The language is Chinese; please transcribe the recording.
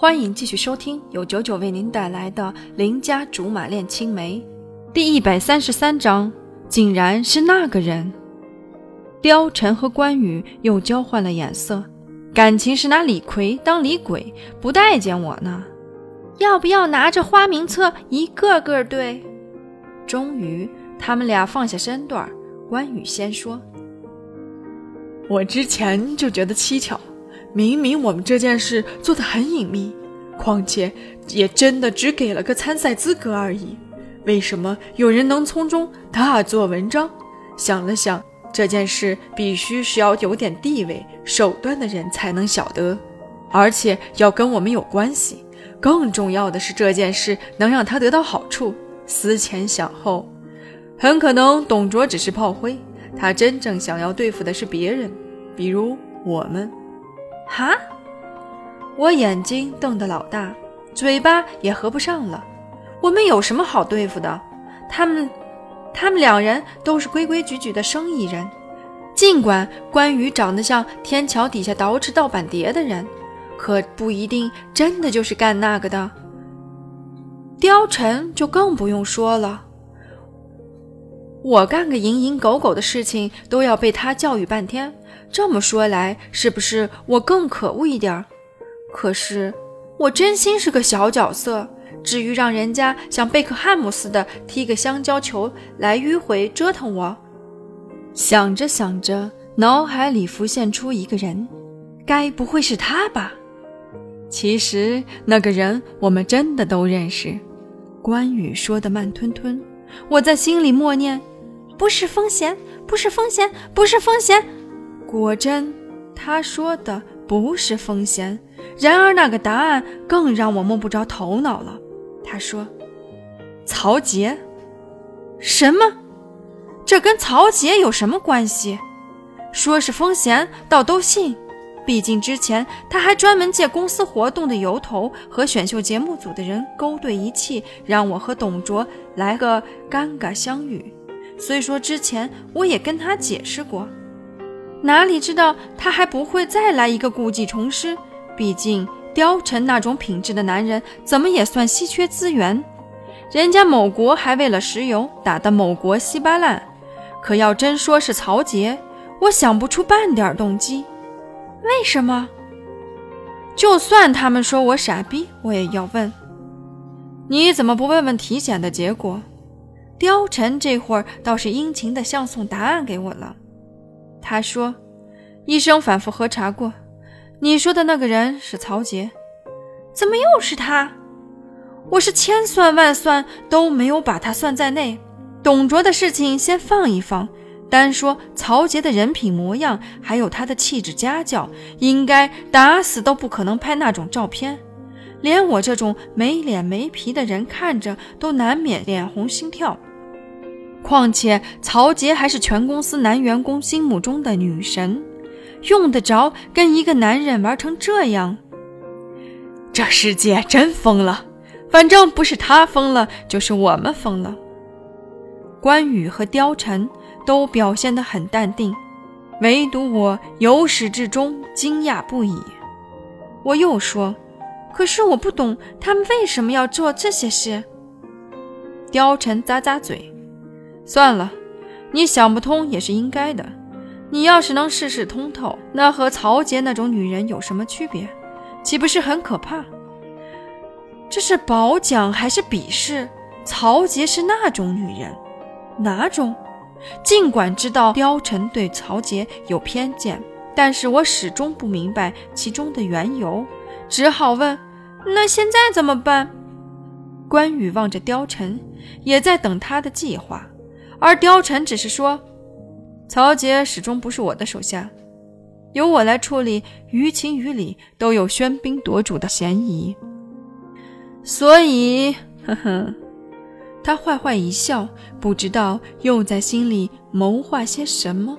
欢迎继续收听由九九为您带来的《邻家竹马恋青梅》第一百三十三章，竟然是那个人。貂蝉和关羽又交换了眼色，感情是拿李逵当李鬼，不待见我呢。要不要拿着花名册一个个对？终于，他们俩放下身段，关羽先说：“我之前就觉得蹊跷。”明明我们这件事做得很隐秘，况且也真的只给了个参赛资格而已，为什么有人能从中大做文章？想了想，这件事必须是要有点地位、手段的人才能晓得，而且要跟我们有关系。更重要的是，这件事能让他得到好处。思前想后，很可能董卓只是炮灰，他真正想要对付的是别人，比如我们。哈！我眼睛瞪得老大，嘴巴也合不上了。我们有什么好对付的？他们，他们两人都是规规矩矩的生意人。尽管关羽长得像天桥底下捯饬盗版碟的人，可不一定真的就是干那个的。貂蝉就更不用说了。我干个蝇营狗苟的事情，都要被他教育半天。这么说来，是不是我更可恶一点儿？可是我真心是个小角色，至于让人家像贝克汉姆似的踢个香蕉球来迂回折腾我？想着想着，脑海里浮现出一个人，该不会是他吧？其实那个人我们真的都认识。关羽说的慢吞吞，我在心里默念：不是风险，不是风险，不是风险。果真，他说的不是风险。然而，那个答案更让我摸不着头脑了。他说：“曹杰，什么？这跟曹杰有什么关系？说是风险，倒都信。毕竟之前他还专门借公司活动的由头和选秀节目组的人勾兑一气，让我和董卓来个尴尬相遇。虽说之前我也跟他解释过。”哪里知道他还不会再来一个故技重施？毕竟貂蝉那种品质的男人，怎么也算稀缺资源。人家某国还为了石油打得某国稀巴烂，可要真说是曹杰，我想不出半点动机。为什么？就算他们说我傻逼，我也要问：你怎么不问问体检的结果？貂蝉这会儿倒是殷勤的向送答案给我了。他说：“医生反复核查过，你说的那个人是曹杰，怎么又是他？我是千算万算都没有把他算在内。董卓的事情先放一放，单说曹杰的人品模样，还有他的气质家教，应该打死都不可能拍那种照片。连我这种没脸没皮的人看着都难免脸红心跳。”况且曹杰还是全公司男员工心目中的女神，用得着跟一个男人玩成这样？这世界真疯了，反正不是他疯了，就是我们疯了。关羽和貂蝉都表现得很淡定，唯独我由始至终惊讶不已。我又说：“可是我不懂他们为什么要做这些事。”貂蝉咂咂嘴。算了，你想不通也是应该的。你要是能事事通透，那和曹杰那种女人有什么区别？岂不是很可怕？这是褒奖还是鄙视？曹杰是那种女人，哪种？尽管知道貂蝉对曹杰有偏见，但是我始终不明白其中的缘由，只好问：那现在怎么办？关羽望着貂蝉，也在等他的计划。而貂蝉只是说：“曹杰始终不是我的手下，由我来处理，于情于理都有喧宾夺主的嫌疑。所以，呵呵。”他坏坏一笑，不知道又在心里谋划些什么。